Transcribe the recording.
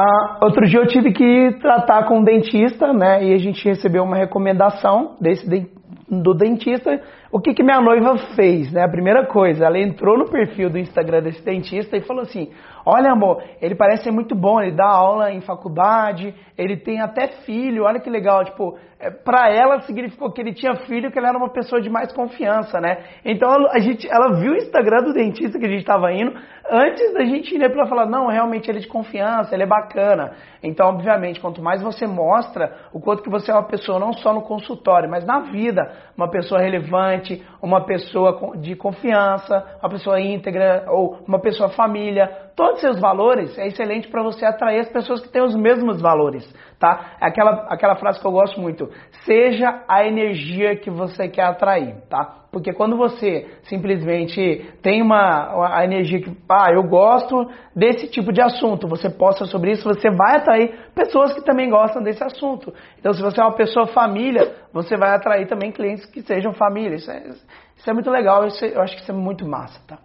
Ah, outro dia eu tive que tratar com um dentista, né? E a gente recebeu uma recomendação desse do dentista. O que, que minha noiva fez, né? A primeira coisa, ela entrou no perfil do Instagram desse dentista e falou assim: Olha, amor, ele parece ser muito bom, ele dá aula em faculdade, ele tem até filho, olha que legal. Tipo, é, pra ela significou que ele tinha filho, que ele era uma pessoa de mais confiança, né? Então a gente, ela viu o Instagram do dentista que a gente estava indo antes da gente ir para falar: Não, realmente ele é de confiança, ele é bacana. Então, obviamente, quanto mais você mostra o quanto que você é uma pessoa, não só no consultório, mas na vida, uma pessoa relevante, uma pessoa de confiança, uma pessoa íntegra ou uma pessoa família, todos os seus valores, é excelente para você atrair as pessoas que têm os mesmos valores, tá? É aquela, aquela frase que eu gosto muito, seja a energia que você quer atrair, tá? Porque quando você simplesmente tem uma a energia que, ah, eu gosto desse tipo de assunto, você posta sobre isso, você vai atrair pessoas que também gostam desse assunto. Então, se você é uma pessoa família, você vai atrair também clientes que sejam família. Isso é, isso é muito legal, isso é, eu acho que isso é muito massa, tá?